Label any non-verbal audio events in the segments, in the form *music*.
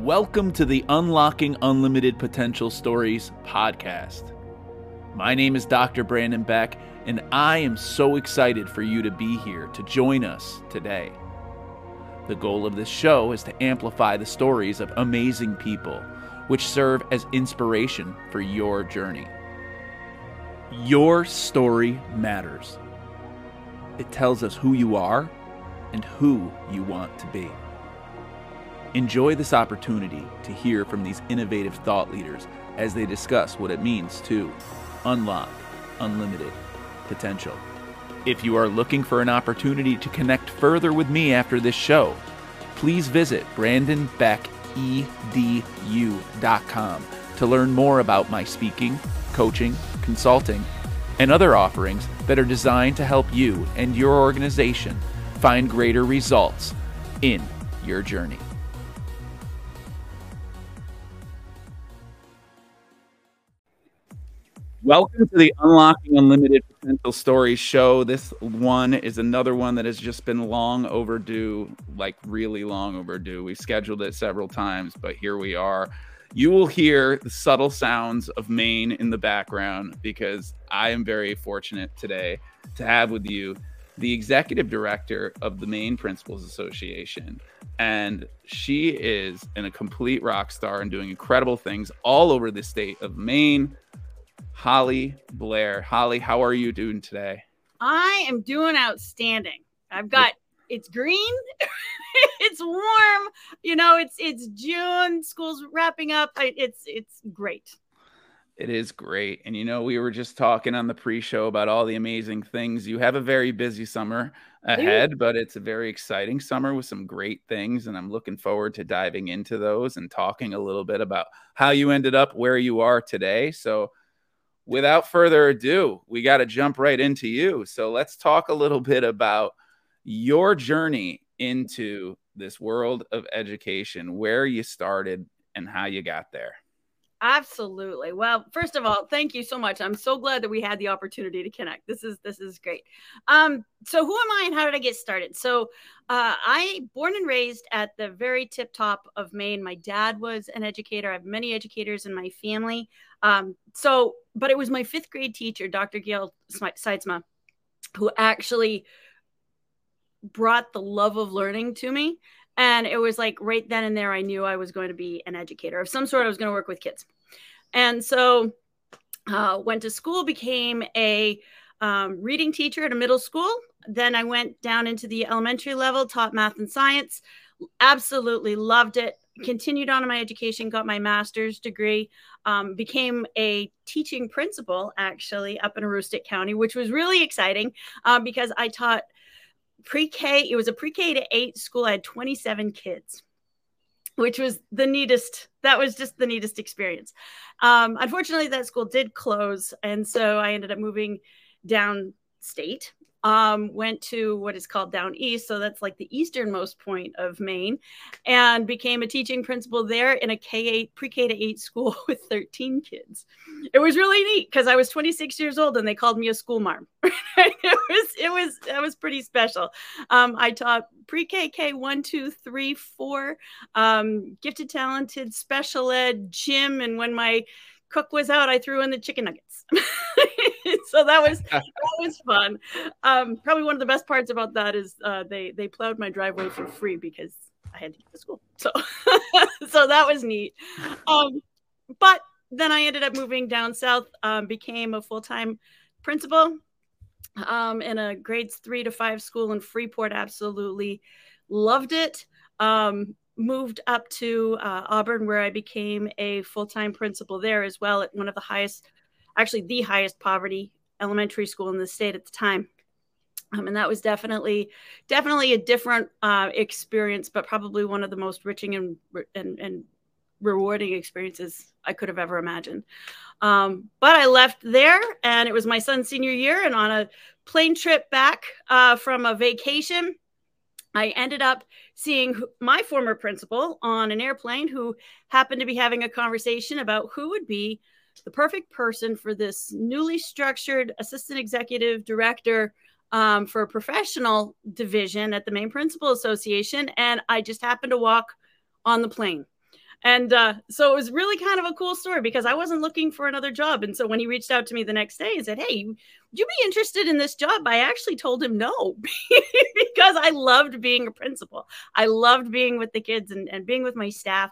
Welcome to the Unlocking Unlimited Potential Stories podcast. My name is Dr. Brandon Beck, and I am so excited for you to be here to join us today. The goal of this show is to amplify the stories of amazing people, which serve as inspiration for your journey. Your story matters. It tells us who you are and who you want to be. Enjoy this opportunity to hear from these innovative thought leaders as they discuss what it means to unlock unlimited potential. If you are looking for an opportunity to connect further with me after this show, please visit brandonbeckedu.com to learn more about my speaking, coaching, consulting, and other offerings that are designed to help you and your organization find greater results in your journey. Welcome to the Unlocking Unlimited Potential Stories show. This one is another one that has just been long overdue, like really long overdue. We scheduled it several times, but here we are. You will hear the subtle sounds of Maine in the background because I am very fortunate today to have with you the executive director of the Maine Principals Association. And she is in a complete rock star and doing incredible things all over the state of Maine Holly Blair. Holly, how are you doing today? I am doing outstanding. I've got it's green, *laughs* it's warm, you know, it's it's June, school's wrapping up. It's it's great. It is great. And you know, we were just talking on the pre-show about all the amazing things. You have a very busy summer ahead, but it's a very exciting summer with some great things and I'm looking forward to diving into those and talking a little bit about how you ended up where you are today. So, without further ado, we got to jump right into you. So let's talk a little bit about your journey into this world of education, where you started and how you got there. Absolutely. Well, first of all, thank you so much. I'm so glad that we had the opportunity to connect. This is this is great. Um, so who am I and how did I get started? So uh, I born and raised at the very tip top of Maine. My dad was an educator. I have many educators in my family. Um, so, but it was my fifth grade teacher, Dr. Gail Sytesma, who actually brought the love of learning to me and it was like right then and there, I knew I was going to be an educator of some sort. I was going to work with kids. And so uh, went to school, became a um, reading teacher at a middle school. Then I went down into the elementary level, taught math and science. Absolutely loved it. Continued on in my education, got my master's degree, um, became a teaching principal actually up in Aroostook County, which was really exciting uh, because I taught pre-K. It was a pre-K to eight school. I had 27 kids, which was the neatest. That was just the neatest experience. Um, unfortunately, that school did close, and so I ended up moving downstate um, went to what is called Down East. So that's like the easternmost point of Maine and became a teaching principal there in a K8, pre K to 8 school *laughs* with 13 kids. It was really neat because I was 26 years old and they called me a school marm. *laughs* it was, it was, that was pretty special. Um, I taught pre K, K one, two, three, four, um, gifted, talented, special ed, gym. And when my cook was out, I threw in the chicken nuggets. *laughs* so that was *laughs* that was fun. Um, probably one of the best parts about that is uh, they they plowed my driveway for free because I had to go to school. So *laughs* so that was neat. Um, but then I ended up moving down south, um, became a full time principal um, in a grades three to five school in Freeport. Absolutely loved it. Um, moved up to uh, Auburn, where I became a full time principal there as well at one of the highest, actually, the highest poverty elementary school in the state at the time. Um, and that was definitely, definitely a different uh, experience, but probably one of the most riching and, and, and rewarding experiences I could have ever imagined. Um, but I left there, and it was my son's senior year, and on a plane trip back uh, from a vacation, I ended up seeing my former principal on an airplane who happened to be having a conversation about who would be the perfect person for this newly structured assistant executive director um, for a professional division at the Maine Principal Association. And I just happened to walk on the plane. And uh, so it was really kind of a cool story because I wasn't looking for another job. And so when he reached out to me the next day and said, Hey, would you be interested in this job? I actually told him no *laughs* because I loved being a principal. I loved being with the kids and, and being with my staff.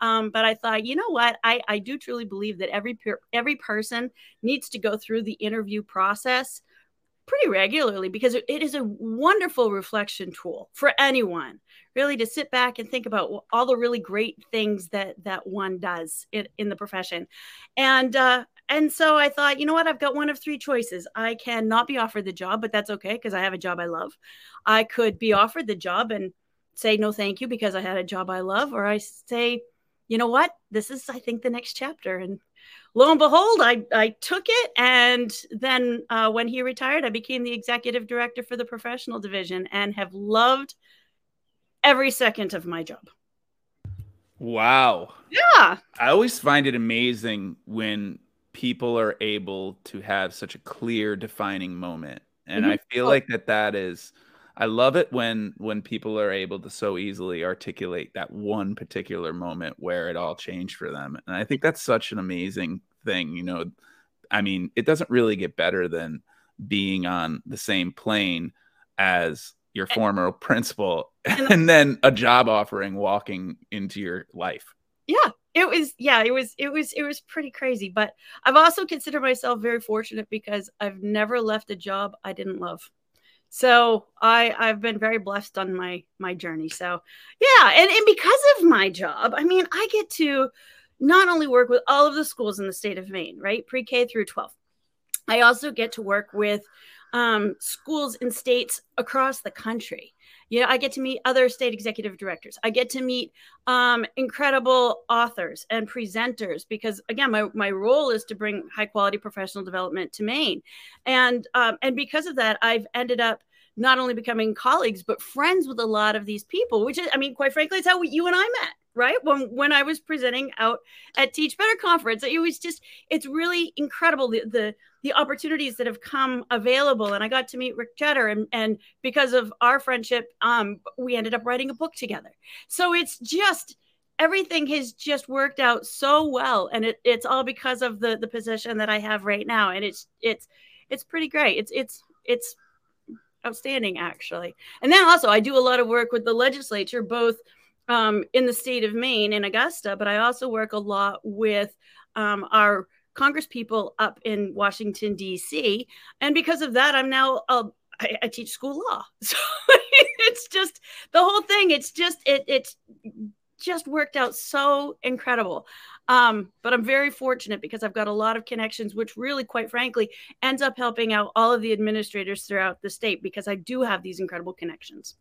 Um, but I thought, you know what? I, I do truly believe that every every person needs to go through the interview process pretty regularly because it is a wonderful reflection tool for anyone really to sit back and think about all the really great things that that one does in, in the profession. And uh and so i thought you know what? I've got one of three choices. I can not be offered the job but that's okay because i have a job i love. I could be offered the job and say no thank you because i had a job i love or i say you know what this is i think the next chapter and lo and behold, I, I took it. And then uh, when he retired, I became the executive director for the professional division and have loved every second of my job. Wow. Yeah. I always find it amazing when people are able to have such a clear defining moment. And mm-hmm. I feel oh. like that that is I love it when when people are able to so easily articulate that one particular moment where it all changed for them. And I think that's such an amazing thing, you know. I mean, it doesn't really get better than being on the same plane as your former *laughs* principal and then a job offering walking into your life. Yeah, it was yeah it was it was it was pretty crazy but i've also considered myself very fortunate because i've never left a job i didn't love so I I've been very blessed on my my journey. So yeah, and, and because of my job, I mean, I get to not only work with all of the schools in the state of Maine, right? Pre-K through 12. I also get to work with um, schools in states across the country. You know, I get to meet other state executive directors. I get to meet um, incredible authors and presenters because, again, my, my role is to bring high quality professional development to Maine, and um, and because of that, I've ended up not only becoming colleagues but friends with a lot of these people. Which is, I mean, quite frankly, it's how we, you and I met right? When when i was presenting out at teach better conference it was just it's really incredible the the, the opportunities that have come available. And i got to meet rick jetter and and because of our friendship um we ended up writing a book together. So it's just everything has just worked out so well. And it, it's all because of the the position that i have right now. And it's it's it's pretty great. It's it's it's outstanding actually. And then also i do a lot of work with the legislature both um, in the state of Maine in Augusta, but I also work a lot with um, our Congress people up in Washington, D.C. And because of that, I'm now, uh, I, I, teach school law. *laughs* So it's just the whole thing. It's just, it, it's just worked out so incredible. Um, but I'm very fortunate because I've got a lot of connections, which really, quite frankly, ends up helping out all of the administrators throughout the state because I do have these incredible connections.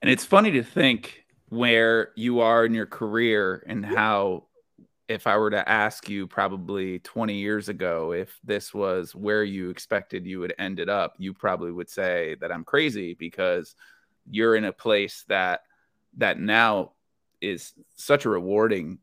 And it's funny to think where you are in your career and how if I were to ask you probably 20 years ago if this was where you expected you would ended up, you probably would say that I'm crazy because you're in a place that that now is such a rewarding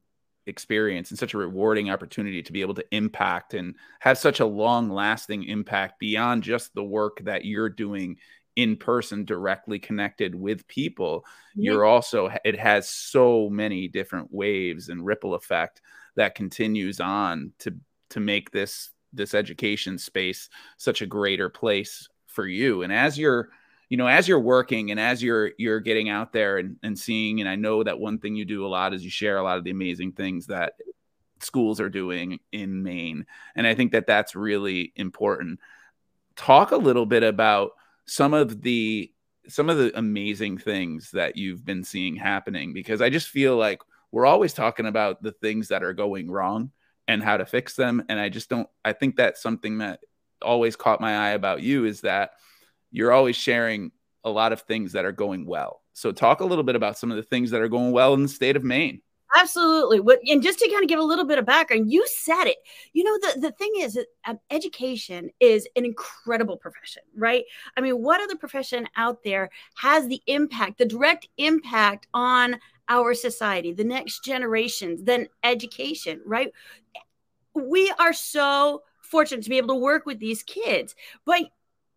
experience and such a rewarding opportunity to be able to impact and have such a long lasting impact beyond just the work that you're doing in person directly connected with people yeah. you're also it has so many different waves and ripple effect that continues on to to make this this education space such a greater place for you. And as you're you know as you're working and as you're you're getting out there and, and seeing and i know that one thing you do a lot is you share a lot of the amazing things that schools are doing in maine. And i think that that's really important. Talk a little bit about some of the some of the amazing things that you've been seeing happening because I just feel like we're always talking about the things that are going wrong and how to fix them and I just don't I think that's something that always caught my eye about you is that you're always sharing a lot of things that are going well. So talk a little bit about some of the things that are going well in the state of Maine. Absolutely. And just to kind of give a little bit of background, you said it. You know, the, the thing is um, education is an incredible profession, right? I mean, what other profession out there has the impact, the direct impact on our society, the next generations, than education, right? We are so fortunate to be able to work with these kids, but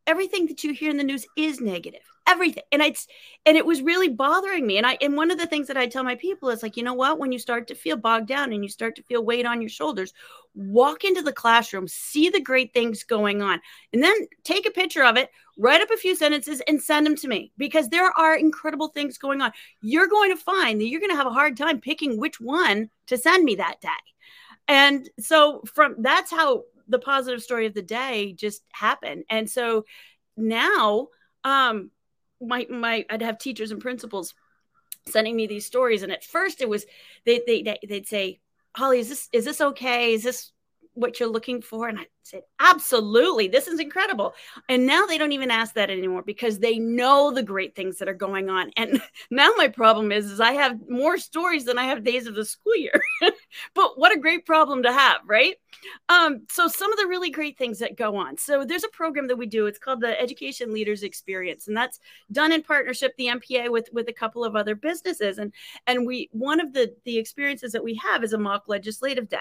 everything that you hear in the news is negative everything. And it's and it was really bothering me. And I and one of the things that I tell my people is like, you know what? When you start to feel bogged down and you start to feel weight on your shoulders, walk into the classroom, see the great things going on, and then take a picture of it, write up a few sentences, and send them to me because there are incredible things going on. You're going to find that you're going to have a hard time picking which one to send me that day. And so from that's how the positive story of the day just happened. And so now um my my I'd have teachers and principals sending me these stories. And at first it was they they they'd say holly is this is this okay? Is this what you're looking for and i said absolutely this is incredible. And now they don't even ask that anymore because they know the great things that are going on. And *laughs* now my problem is is i have more stories than i have days of the school year. *laughs* But what a great problem to have right? Um, so some of the really great things that go on. So there's a program that we do. It's called the education leaders experience and that's done in partnership the mpa with with a couple of other businesses. And and we one of the the experiences that we have is a mock legislative day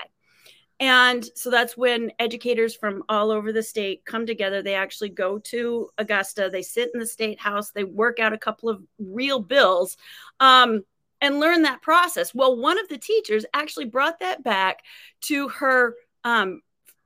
and so that's when educators from all over the state come together. They actually go to Augusta, they sit in the state house, they work out a couple of real bills um, and learn that process. Well, one of the teachers actually brought that back to her. Um,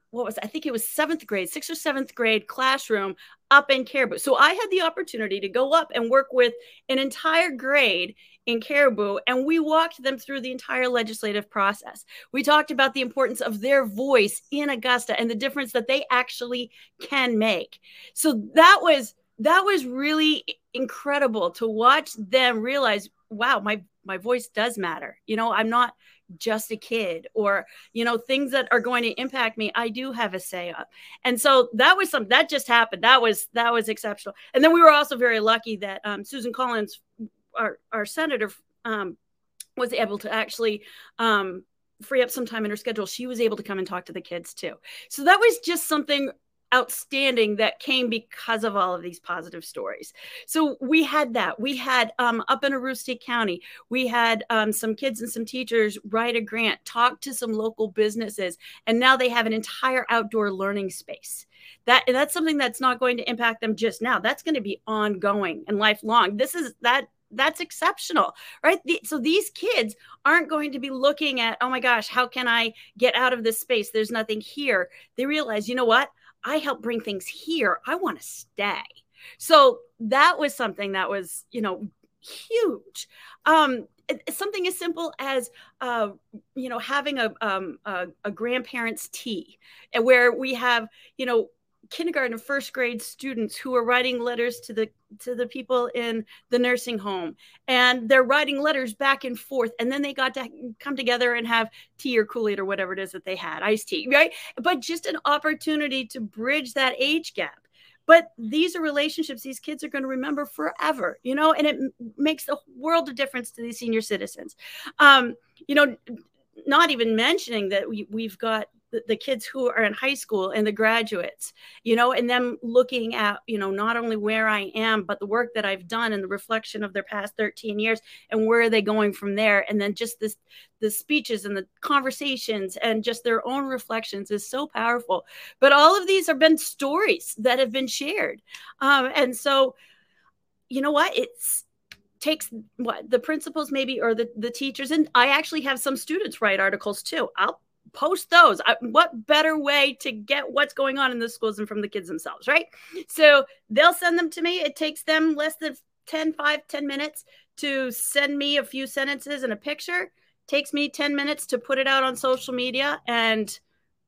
what was? I think it was seventh grade, sixth or seventh grade classroom up in Caribou. So I had the opportunity to go up and work with an entire grade in Caribou, and we walked them through the entire legislative process. We talked about the importance of their voice in Augusta and the difference that they actually can make. So that was that was really incredible to watch them realize, wow, my my voice does matter. You know, I'm not just a kid or you know things that are going to impact me i do have a say up and so that was something that just happened that was that was exceptional and then we were also very lucky that um, susan collins our our senator um, was able to actually um, free up some time in her schedule. She was able to come and talk to the kids too. So that was just something outstanding that came because of all of these positive stories. So we had that. We had um, up in Aroostook County, we had um, some kids and some teachers write a grant, talk to some local businesses, and now they have an entire outdoor learning space. That that's something that's not going to impact them just now. That's going to be ongoing and lifelong. This is that that's exceptional right? The, so these kids aren't going to be looking at oh my gosh how can i get out of this space? There's nothing here. They realize you know what? I help bring things here. I want to stay. So that was something that was you know huge. Um something as simple as uh, you know having a, um, a, a grandparents tea where we have you know kindergarten and first grade students who are writing letters to the to the people in the nursing home. And they're writing letters back and forth and then they got to come together and have tea or kool-aid or whatever it is that they had iced tea right? But just an opportunity to bridge that age gap. But these are relationships these kids are going to remember forever you know and it makes a world of difference to these senior citizens. Um, you know not even mentioning that we, we've got the, kids who are in high school and the graduates, you know, and them looking at, you know, not only where I am, but the work that I've done and the reflection of their past 13 years and where are they going from there. And then just this, the speeches and the conversations and just their own reflections is so powerful. But all of these have been stories that have been shared. Um, and so, you know what? It's, takes what the principals maybe or the, the teachers and i actually have some students write articles too i'll post those. I, what better way to get what's going on in the schools than from the kids themselves, right? So they'll send them to me. It takes them less than 10, 5, 10 minutes to send me a few sentences and a picture. Takes me 10 minutes to put it out on social media. And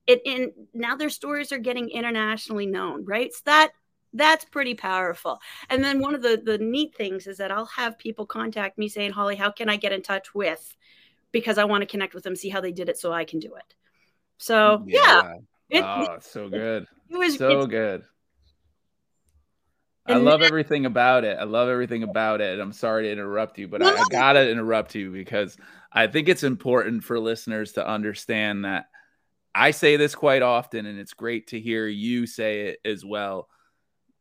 it in now their stories are getting internationally known, right? So that that's pretty powerful. And then one of the the neat things is that I'll have people contact me saying, Holly, how can I get in touch with because I want to connect with them, see how they did it so I can do it. So yeah. yeah. It, oh, so good. It was so good. I love everything about it. I love everything about it. And I'm sorry to interrupt you, but no, I, I gotta interrupt you because I think it's important for listeners to understand that I say this quite often, and it's great to hear you say it as well.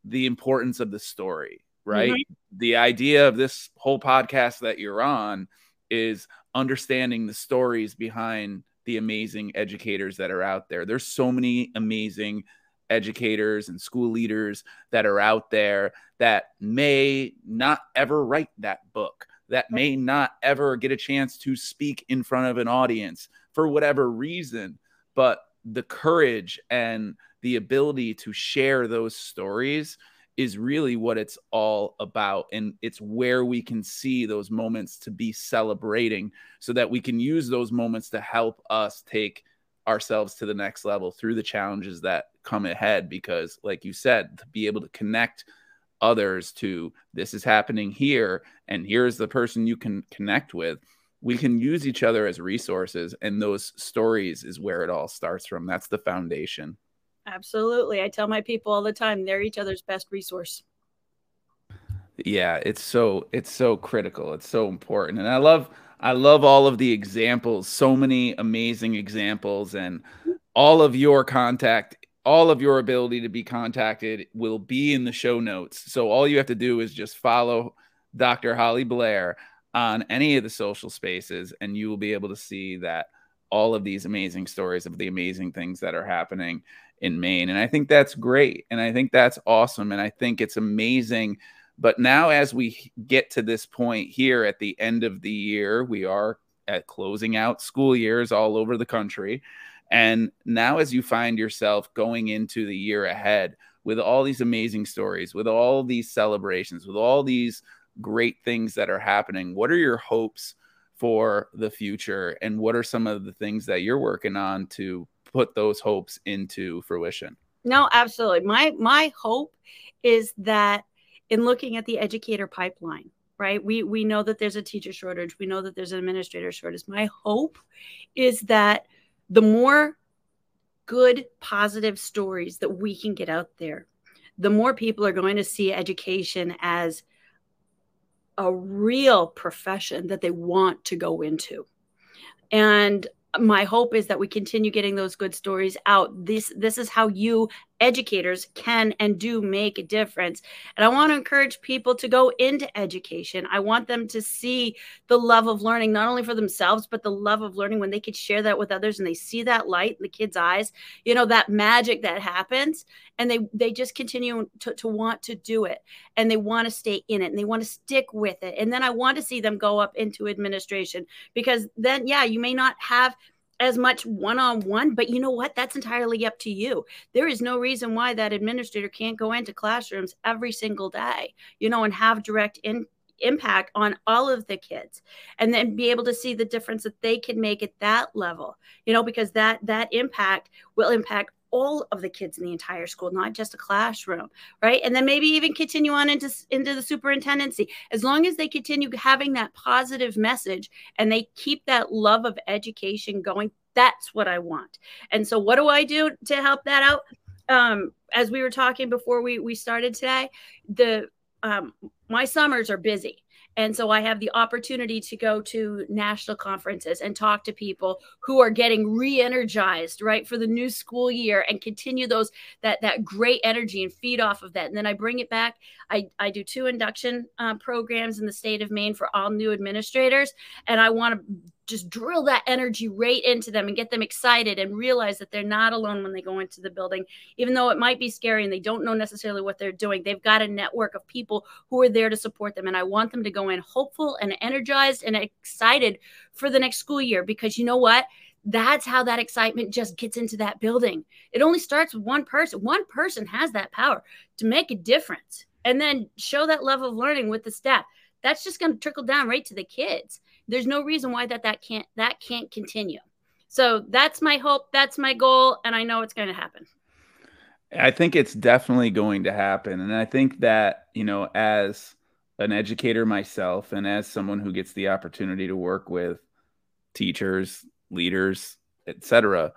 The importance of the story, right? Mm-hmm. The idea of this whole podcast that you're on is understanding the stories behind the amazing educators that are out there. There's so many amazing educators and school leaders that are out there that may not ever write that book, that may not ever get a chance to speak in front of an audience for whatever reason. But the courage and the ability to share those stories is really what it's all about. And it's where we can see those moments to be celebrating so that we can use those moments to help us take ourselves to the next level through the challenges that come ahead. Because, like you said, to be able to connect others to this is happening here, and here's the person you can connect with. We can use each other as resources, and those stories is where it all starts from. That's the foundation. Absolutely. I tell my people all the time they're each other's best resource. Yeah, it's so it's so critical. It's so important. And I love I love all of the examples, so many amazing examples and all of your contact all of your ability to be contacted will be in the show notes. So all you have to do is just follow Dr. Holly Blair on any of the social spaces and you will be able to see that all of these amazing stories of the amazing things that are happening in Maine. And I think that's great. And I think that's awesome. And I think it's amazing. But now, as we get to this point here at the end of the year, we are at closing out school years all over the country. And now, as you find yourself going into the year ahead with all these amazing stories, with all these celebrations, with all these great things that are happening, what are your hopes for the future? And what are some of the things that you're working on to put those hopes into fruition. No, absolutely. My my hope is that in looking at the educator pipeline, right? We we know that there's a teacher shortage. We know that there's an administrator shortage. My hope is that the more good positive stories that we can get out there, the more people are going to see education as a real profession that they want to go into. And my hope is that we continue getting those good stories out. This this is how you educators can and do make a difference. And I want to encourage people to go into education. I want them to see the love of learning, not only for themselves, but the love of learning when they could share that with others and they see that light in the kids' eyes, you know, that magic that happens. And they they just continue to, to want to do it and they want to stay in it and they want to stick with it. And then I want to see them go up into administration because then, yeah, you may not have as much one on one, but you know what? That's entirely up to you. There is no reason why that administrator can't go into classrooms every single day, you know, and have direct in, impact on all of the kids and then be able to see the difference that they can make at that level you know because that that impact will impact all of the kids in the entire school, not just a classroom, right? And then maybe even continue on into, into the superintendency. As long as they continue having that positive message and they keep that love of education going, that's what I want. And so, what do I do to help that out? Um, as we were talking before we we started today, the um, my summers are busy and so I have the opportunity to go to national conferences and talk to people who are getting re-energized, right, for the new school year and continue those that that great energy and feed off of that. And then I bring it back. I, I do two induction uh, programs in the state of Maine for all new administrators. And I want to just drill that energy right into them and get them excited and realize that they're not alone when they go into the building even though it might be scary and they don't know necessarily what they're doing. They've got a network of people who are there to support them and i want them to go in hopeful and energized and excited for the next school year because you know what? That's how that excitement just gets into that building. It only starts with one person. One person has that power to make a difference and then show that level of learning with the staff. That's just going to trickle down right to the kids there's no reason why that that can't that can't continue. So that's my hope that's my goal and i know it's going to happen. I think it's definitely going to happen and i think that you know as an educator myself and as someone who gets the opportunity to work with teachers leaders etc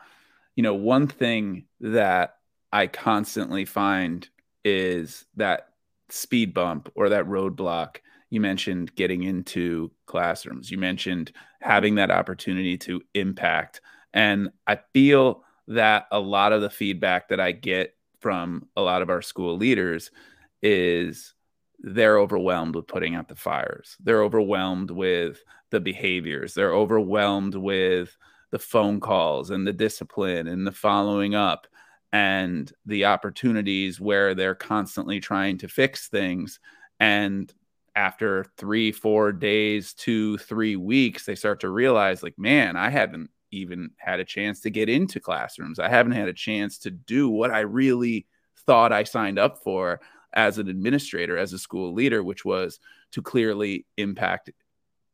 you know one thing that i constantly find is that speed bump or that roadblock you mentioned getting into classrooms. You mentioned having that opportunity to impact. And i feel that a lot of the feedback that i get from a lot of our school leaders is they're overwhelmed with putting out the fires. They're overwhelmed with the behaviors. They're overwhelmed with the phone calls and the discipline and the following up and the opportunities where they're constantly trying to fix things. And after three four days two three weeks they start to realize like man i haven't even had a chance to get into classrooms. I haven't had a chance to do what i really thought i signed up for as an administrator as a school leader which was to clearly impact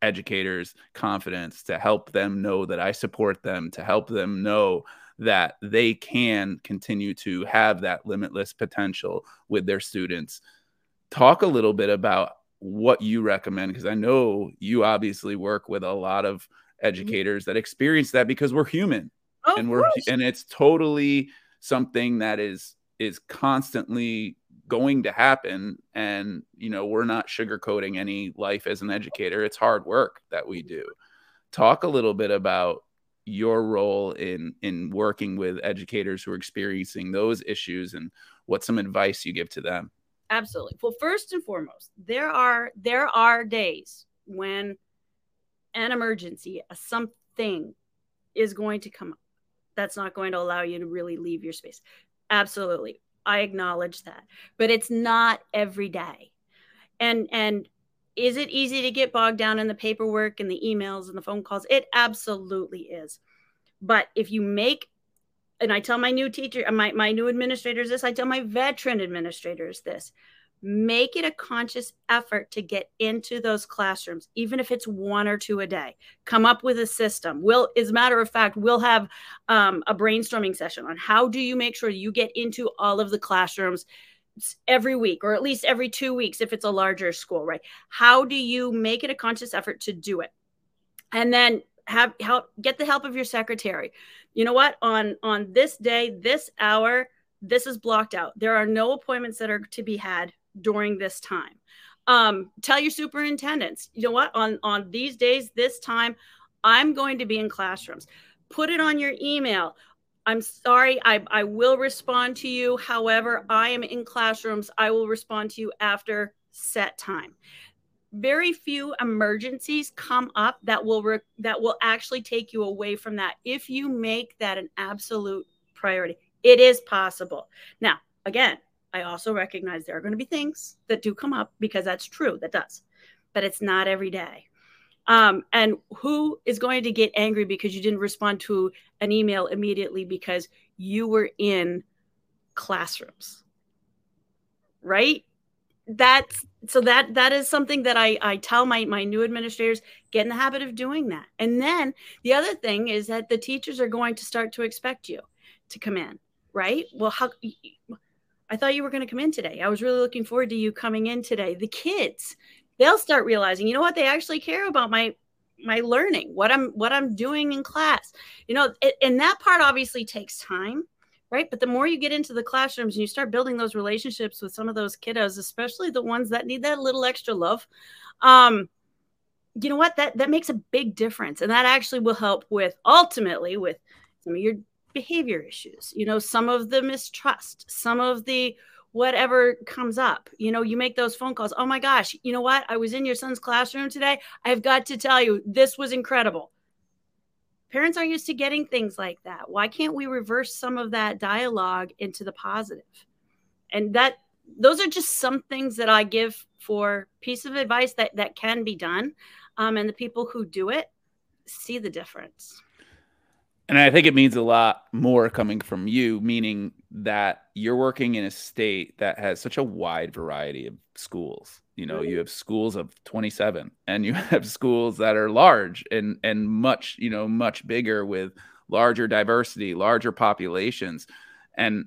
educators confidence to help them know that i support them to help them know that they can continue to have that limitless potential with their students. Talk a little bit about what you recommend because I know you obviously work with a lot of mm-hmm. educators that experience that because we're human oh, and we're course. and it's totally something that is is constantly going to happen and you know we're not sugarcoating any life as an educator it's hard work that we do talk a little bit about your role in in working with educators who are experiencing those issues and what some advice you give to them absolutely. Well first and foremost there are there are days when an emergency a something is going to come up that's not going to allow you to really leave your space. Absolutely. I acknowledge that. But it's not every day. And and is it easy to get bogged down in the paperwork and the emails and the phone calls? It absolutely is. But if you make and I tell my new teacher, my, my new administrators this, I tell my veteran administrators this. Make it a conscious effort to get into those classrooms, even if it's one or two a day. Come up with a system. We'll, as a matter of fact, we'll have um, a brainstorming session on how do you make sure you get into all of the classrooms every week or at least every two weeks if it's a larger school, right? How do you make it a conscious effort to do it? And then have help get the help of your secretary. You know what? On on this day this hour this is blocked out. There are no appointments that are to be had during this time. Um, tell your superintendents you know what? On on these days this time i'm going to be in classrooms. Put it on your email. I'm sorry I, I will respond to you. However i am in classrooms. I will respond to you after set time very few emergencies come up that will re- that will actually take you away from that if you make that an absolute priority. It is possible. Now again i also recognize there are going to be things that do come up because that's true that does but it's not every day. Um, and who is going to get angry because you didn't respond to an email immediately because you were in classrooms? Right that's so that that is something that I, I tell my, my new administrators get in the habit of doing that. And then the other thing is that the teachers are going to start to expect you to come in right? Well how i thought you were going to come in today. I was really looking forward to you coming in today. The kids they'll start realizing you know what? They actually care about my my learning what i'm what i'm doing in class. You know and that part obviously takes time right? But the more you get into the classrooms and you start building those relationships with some of those kiddos, especially the ones that need that little extra love, um, you know what? That that makes a big difference, and that actually will help with ultimately with some of your behavior issues. You know, some of the mistrust, some of the whatever comes up. You know, you make those phone calls. Oh my gosh, you know what? I was in your son's classroom today. I've got to tell you, this was incredible parents aren't used to getting things like that. Why can't we reverse some of that dialogue into the positive? And that those are just some things that i give for piece of advice that that can be done um, and the people who do it see the difference. And i think it means a lot more coming from you meaning that you're working in a state that has such a wide variety of schools you know mm-hmm. you have schools of 27 and you *laughs* have schools that are large and and much you know much bigger with larger diversity larger populations and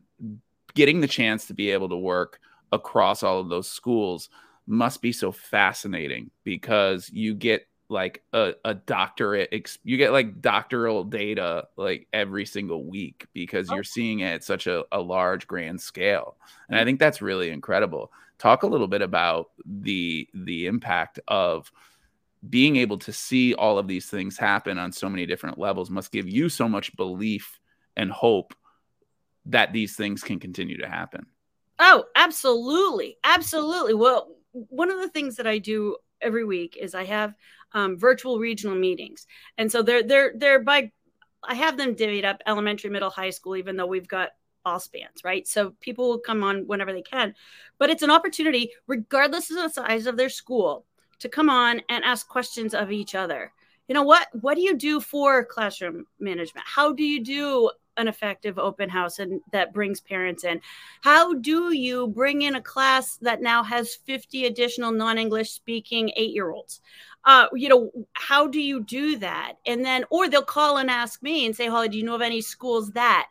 getting the chance to be able to work across all of those schools must be so fascinating because you get like a, a doctorate you get like doctoral data like every single week because oh. you're seeing it at such a, a large grand scale. And i mm-hmm. think that's really incredible talk a little bit about the the impact of being able to see all of these things happen on so many different levels must give you so much belief and hope that these things can continue to happen. Oh absolutely. Absolutely. Well one of the things that i do every week is i have um, virtual regional meetings. And so they're they're they're by i have them divvied up elementary middle high school even though we've got all spans, right? So people will come on whenever they can, but it's an opportunity, regardless of the size of their school, to come on and ask questions of each other. You know what? What do you do for classroom management? How do you do an effective open house and that brings parents in? How do you bring in a class that now has 50 additional non-English speaking 8-year-olds? Uh, you know, how do you do that? And then or they'll call and ask me and say, "Holly, do you know of any schools that?"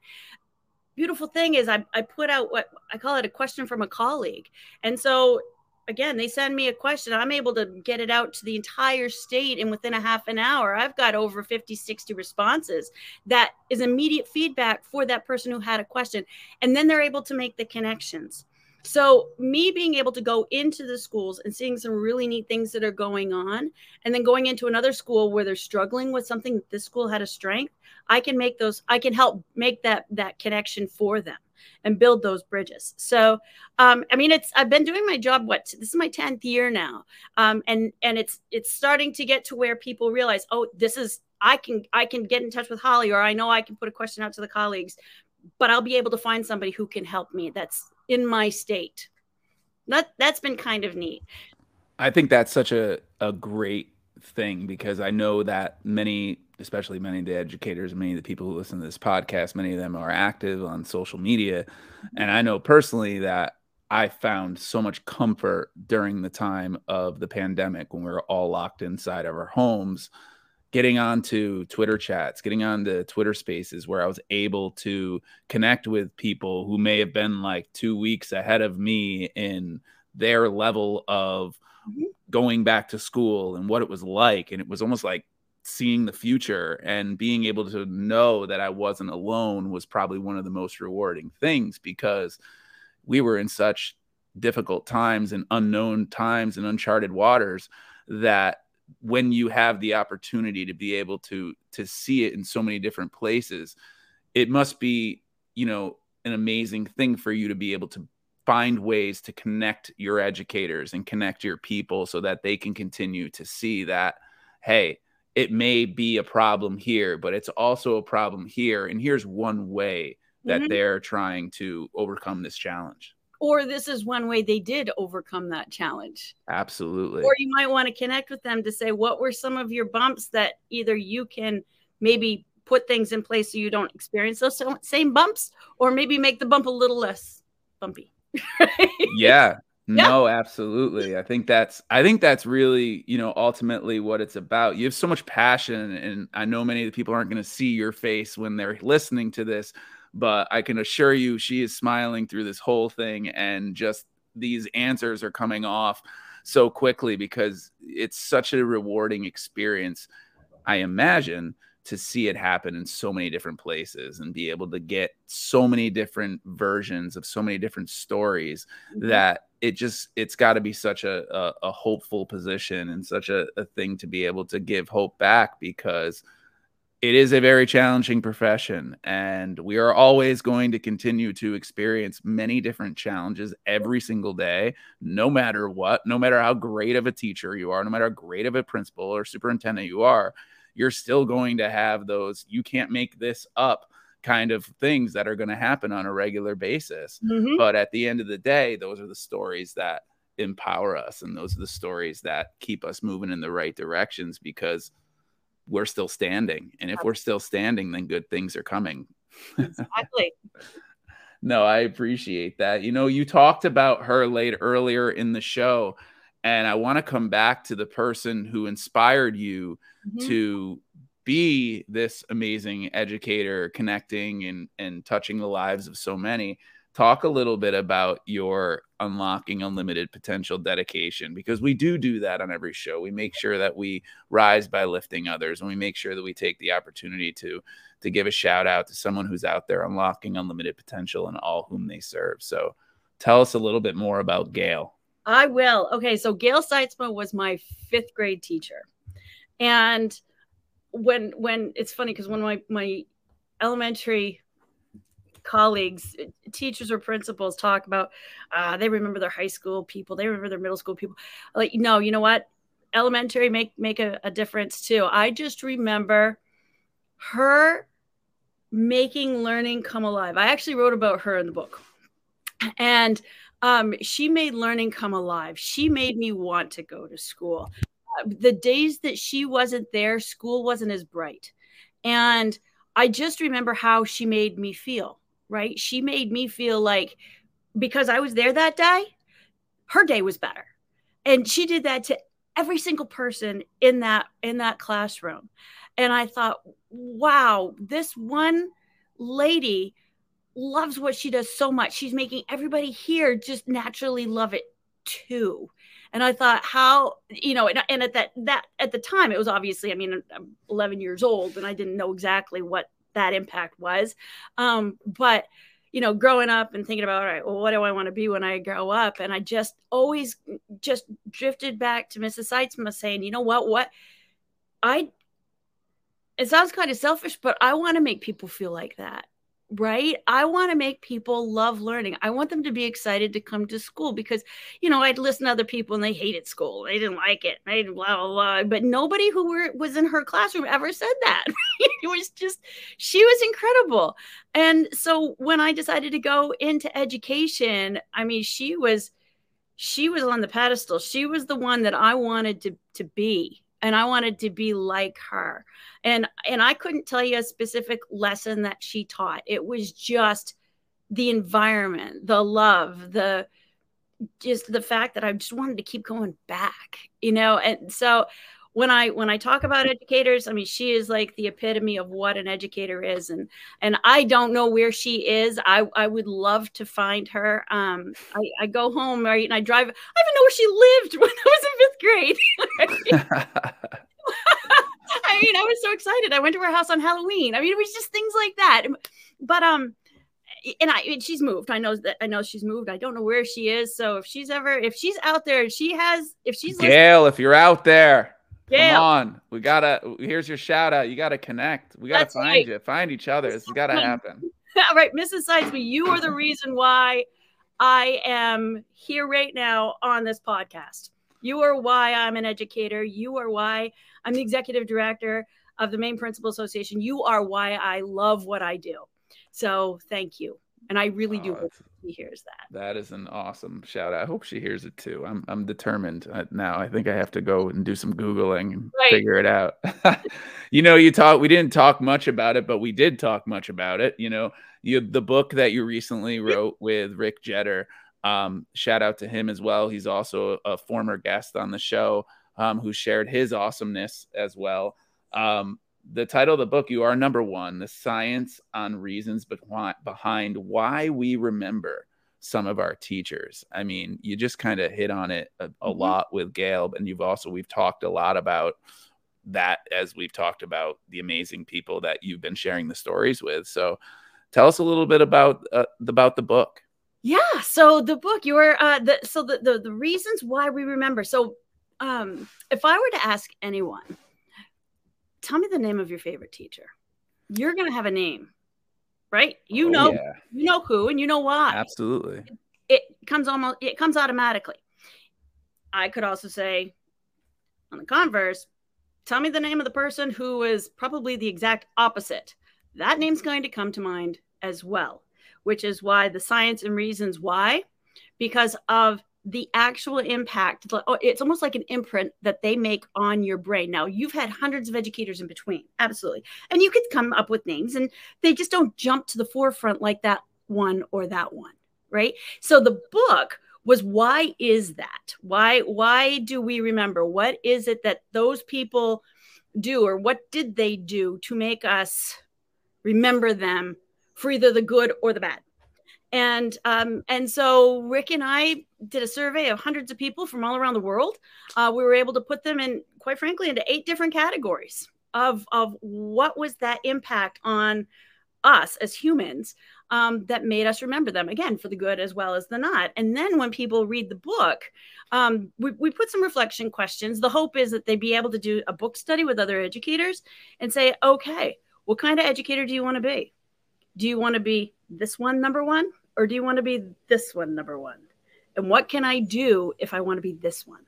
Beautiful thing is I I put out what I call it a question from a colleague. And so again, they send me a question. I'm able to get it out to the entire state and within a half an hour. I've got over 50, 60 responses. That is immediate feedback for that person who had a question. And then they're able to make the connections. So, me being able to go into the schools and seeing some really neat things that are going on, and then going into another school where they're struggling with something this school had a strength, I can make those, I can help make that that connection for them and build those bridges. So, um, I mean, it's I've been doing my job. What this is my tenth year now, um, and and it's it's starting to get to where people realize, oh, this is I can I can get in touch with Holly, or I know I can put a question out to the colleagues, but I'll be able to find somebody who can help me. That's in my state. That that's been kind of neat. I think that's such a a great thing because I know that many especially many of the educators, many of the people who listen to this podcast, many of them are active on social media. And I know personally that I found so much comfort during the time of the pandemic when we were all locked inside of our homes, getting onto Twitter chats, getting onto Twitter spaces where I was able to connect with people who may have been like two weeks ahead of me in their level of mm-hmm. going back to school and what it was like. And it was almost like seeing the future and being able to know that I wasn't alone was probably one of the most rewarding things because we were in such difficult times and unknown times and uncharted waters that when you have the opportunity to be able to to see it in so many different places it must be you know an amazing thing for you to be able to find ways to connect your educators and connect your people so that they can continue to see that hey it may be a problem here, but it's also a problem here. And here's one way that mm-hmm. they're trying to overcome this challenge. Or this is one way they did overcome that challenge. Absolutely. Or you might want to connect with them to say, what were some of your bumps that either you can maybe put things in place so you don't experience those same bumps, or maybe make the bump a little less bumpy. *laughs* yeah. No, absolutely. I think that's I think that's really, you know, ultimately what it's about. You have so much passion and I know many of the people aren't going to see your face when they're listening to this, but I can assure you she is smiling through this whole thing and just these answers are coming off so quickly because it's such a rewarding experience. I imagine to see it happen in so many different places and be able to get so many different versions of so many different stories mm-hmm. that it just it's got to be such a, a, a hopeful position and such a, a thing to be able to give hope back because it is a very challenging profession and we are always going to continue to experience many different challenges every single day no matter what no matter how great of a teacher you are no matter how great of a principal or superintendent you are you're still going to have those you can't make this up kind of things that are going to happen on a regular basis. Mm-hmm. But at the end of the day, those are the stories that empower us and those are the stories that keep us moving in the right directions because we're still standing. And if we're still standing, then good things are coming. Exactly. *laughs* no, I appreciate that. You know, you talked about her late earlier in the show and I want to come back to the person who inspired you mm-hmm. to be this amazing educator, connecting and, and touching the lives of so many. Talk a little bit about your unlocking unlimited potential dedication because we do do that on every show. We make sure that we rise by lifting others, and we make sure that we take the opportunity to to give a shout out to someone who's out there unlocking unlimited potential and all whom they serve. So, tell us a little bit more about Gail. I will. Okay, so Gail Sytesma was my fifth grade teacher. And when when it's funny because when my my elementary colleagues, teachers or principals talk about uh, they remember their high school people, they remember their middle school people. Like, no, you know what? Elementary make make a, a difference too. I just remember her making learning come alive. I actually wrote about her in the book. And um, she made learning come alive. She made me want to go to school. Uh, the days that she wasn't there, school wasn't as bright. And I just remember how she made me feel, right? She made me feel like because I was there that day, her day was better. And she did that to every single person in that in that classroom. And I thought, wow, this one lady loves what she does so much. She's making everybody here just naturally love it too. And I thought, how you know, and, and at that that at the time, it was obviously, I mean, I'm 11 years old, and I didn't know exactly what that impact was, um, but you know, growing up and thinking about, all right, well, what do I want to be when I grow up? And I just always just drifted back to Mrs. Sytesma saying, you know what, what I, it sounds kind of selfish, but I want to make people feel like that right? I want to make people love learning. I want them to be excited to come to school because, you know, I'd listen to other people and they hated school. They didn't like it. They blah, blah, blah. But nobody who were, was in her classroom ever said that. *laughs* it was just, she was incredible. And so when I decided to go into education, I mean, she was, she was on the pedestal. She was the one that I wanted to, to be and I wanted to be like her. And and I couldn't tell you a specific lesson that she taught. It was just the environment, the love, the just the fact that I just wanted to keep going back, you know. And so when I when I talk about educators, I mean she is like the epitome of what an educator is, and and I don't know where she is. I I would love to find her. Um, I, I go home right and I drive. I don't even know where she lived *laughs* when I was in fifth grade. *laughs* I mean, I was so excited. I went to her house on Halloween. I mean, it was just things like that. But um, and I and she's moved. I know that I know she's moved. I don't know where she is. So if she's ever if she's out there, she has if she's Gail, if you're out there, Gail. come on. We gotta here's your shout out. You gotta connect. We gotta That's find right. you, find each other. It's gotta happen. *laughs* All right, Mrs. Sytesma, you are the reason why I am here right now on this podcast. You are why I'm an educator. You are why I'm the executive director of the Maine Principal Association. You are why I love what I do. So thank you. And I really do oh, hope she hears that. That is an awesome shout out. I hope she hears it too. I'm I'm determined uh, now. I think I have to go and do some googling and right. figure it out. *laughs* you know, you talk. We didn't talk much about it, but we did talk much about it. You know, you the book that you recently wrote with Rick Jetter. Um, shout out to him as well. He's also a former guest on the show um, who shared his awesomeness as well. Um, the title of the book, You Are Number One The Science on Reasons Behind Why We Remember Some of Our Teachers. I mean, you just kind of hit on it a, a mm-hmm. lot with Gail, and you've also, we've talked a lot about that as we've talked about the amazing people that you've been sharing the stories with. So tell us a little bit about, uh, about the book. Yeah. So the book, your uh the so the, the the reasons why we remember. So um, if I were to ask anyone, tell me the name of your favorite teacher, you're going to have a name, right? You oh, know, yeah. you know who, and you know why. Absolutely. It, it comes almost, it comes automatically. I could also say, on the converse, tell me the name of the person who is probably the exact opposite. That name's going to come to mind as well, which is why the science and reasons why, because of the actual impact oh, it's almost like an imprint that they make on your brain. Now you've had hundreds of educators in between absolutely. And you could come up with names and they just don't jump to the forefront like that one or that one right? So the book was why is that? Why why do we remember? What is it that those people do or what did they do to make us remember them for either the good or the bad and um, and so Rick and I did a survey of hundreds of people from all around the world. Uh, we were able to put them in, quite frankly, into eight different categories of of what was that impact on us as humans um, that made us remember them again for the good as well as the not. And then when people read the book, um, we, we put some reflection questions. The hope is that they be able to do a book study with other educators and say, okay, what kind of educator do you want to be? Do you want to be this one, number one? Or do you want to be this one number one and what can i do if i want to be this one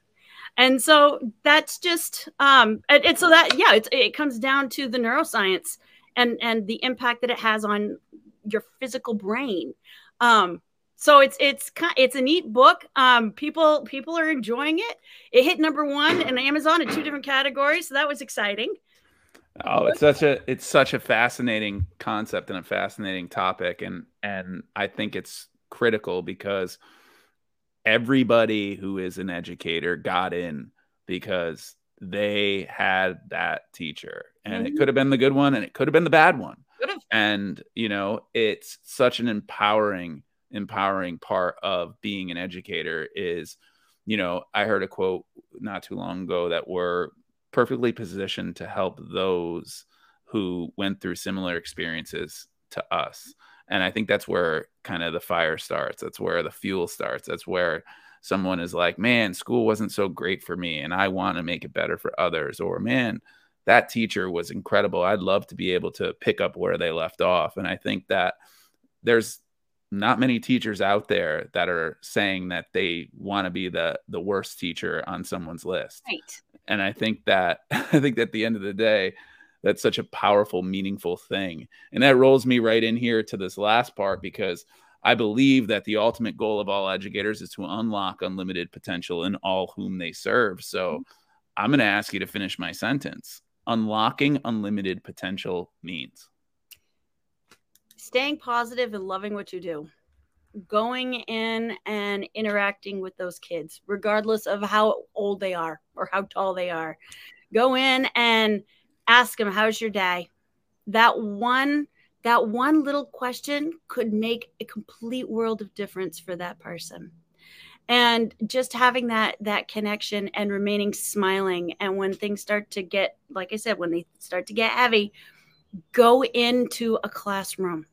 and so that's just um and, and so that yeah it, it comes down to the neuroscience and and the impact that it has on your physical brain. Um, so it's it's it's a neat book. Um, people people are enjoying it. It hit number one in Amazon in two different categories, so that was exciting. Oh, it's such a it's such a fascinating concept and a fascinating topic, and and I think it's critical because everybody who is an educator got in because they had that teacher, and mm-hmm. it could have been the good one, and it could have been the bad one, and you know it's such an empowering empowering part of being an educator is you know i heard a quote not too long ago that we're perfectly positioned to help those who went through similar experiences to us and i think that's where kind of the fire starts that's where the fuel starts that's where someone is like man school wasn't so great for me and i want to make it better for others or man that teacher was incredible i'd love to be able to pick up where they left off and i think that there's not many teachers out there that are saying that they want to be the the worst teacher on someone's list. Right. And I think that *laughs* I think at the end of the day, that's such a powerful, meaningful thing. And that rolls me right in here to this last part because I believe that the ultimate goal of all educators is to unlock unlimited potential in all whom they serve. So mm-hmm. I'm going to ask you to finish my sentence. Unlocking unlimited potential means staying positive and loving what you do going in and interacting with those kids regardless of how old they are or how tall they are go in and ask them how's your day? That one that one little question could make a complete world of difference for that person. And just having that that connection and remaining smiling and when things start to get like i said when they start to get heavy go into a classroom.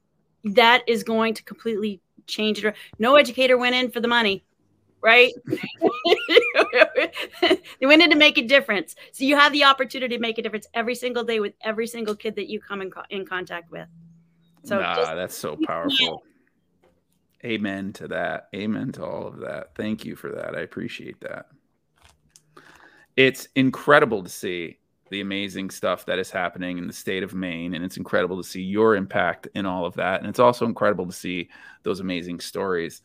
That is going to completely change it. No educator went in for the money, right? *laughs* they went in to make a difference. So you have the opportunity to make a difference every single day with every single kid that you come in, co- in contact with. So nah, just, that's so powerful. Amen to that. Amen to all of that. Thank you for that. I appreciate that. It's incredible to see the amazing stuff that is happening in the state of Maine. And it's incredible to see your impact in all of that. And it's also incredible to see those amazing stories.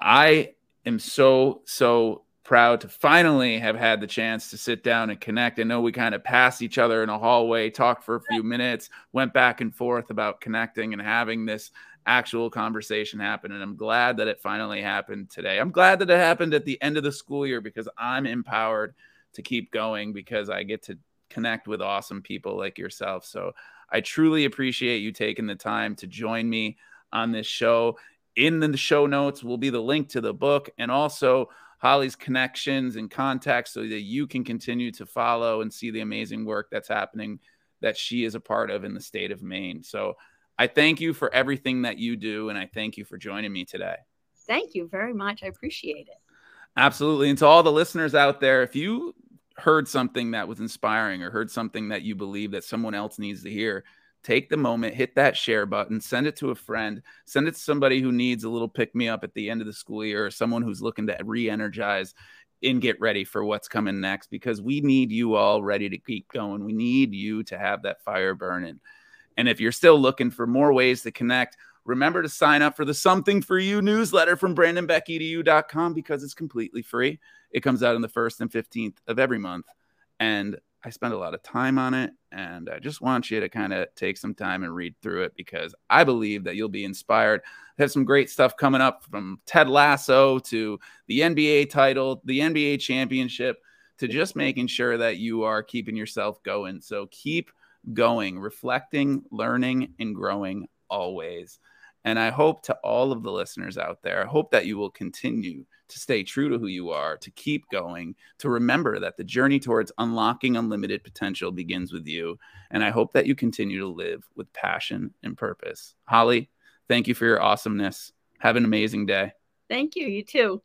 I am so, so proud to finally have had the chance to sit down and connect. I know we kind of passed each other in a hallway, talked for a few minutes, went back and forth about connecting and having this actual conversation happen. And I'm glad that it finally happened today. I'm glad that it happened at the end of the school year because I'm empowered to keep going because I get to connect with awesome people like yourself. So I truly appreciate you taking the time to join me on this show. In the show notes will be the link to the book and also Holly's connections and contacts so that you can continue to follow and see the amazing work that's happening that she is a part of in the state of Maine. So I thank you for everything that you do and I thank you for joining me today. Thank you very much. I appreciate it. Absolutely. And to all the listeners out there, if you heard something that was inspiring or heard something that you believe that someone else needs to hear, take the moment, hit that share button, send it to a friend, send it to somebody who needs a little pick me up at the end of the school year or someone who's looking to re energize and get ready for what's coming next because we need you all ready to keep going. We need you to have that fire burning. And if you're still looking for more ways to connect, remember to sign up for the Something for You newsletter from BrandonBeckEDU.com because it's completely free. It comes out on the 1st and 15th of every month. And I spend a lot of time on it. And I just want you to kind of take some time and read through it because I believe that you'll be inspired. I have some great stuff coming up from Ted Lasso to the NBA title, the NBA championship, to just making sure that you are keeping yourself going. So keep going, reflecting, learning, and growing always. And I hope to all of the listeners out there, I hope that you will continue to stay true to who you are, to keep going, to remember that the journey towards unlocking unlimited potential begins with you. And I hope that you continue to live with passion and purpose. Holly, thank you for your awesomeness. Have an amazing day. Thank you. You too.